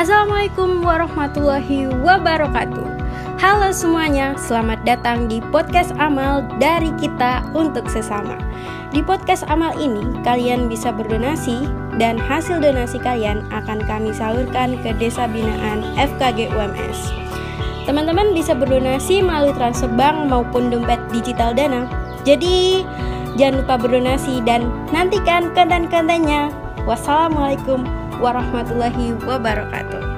Assalamualaikum warahmatullahi wabarakatuh. Halo semuanya, selamat datang di podcast amal dari kita untuk sesama. Di podcast amal ini, kalian bisa berdonasi dan hasil donasi kalian akan kami salurkan ke Desa Binaan FKG UMS. Teman-teman bisa berdonasi melalui transfer bank maupun dompet digital Dana. Jadi, jangan lupa berdonasi dan nantikan konten-kontennya. Wassalamualaikum warahmatullahi wabarakatuh.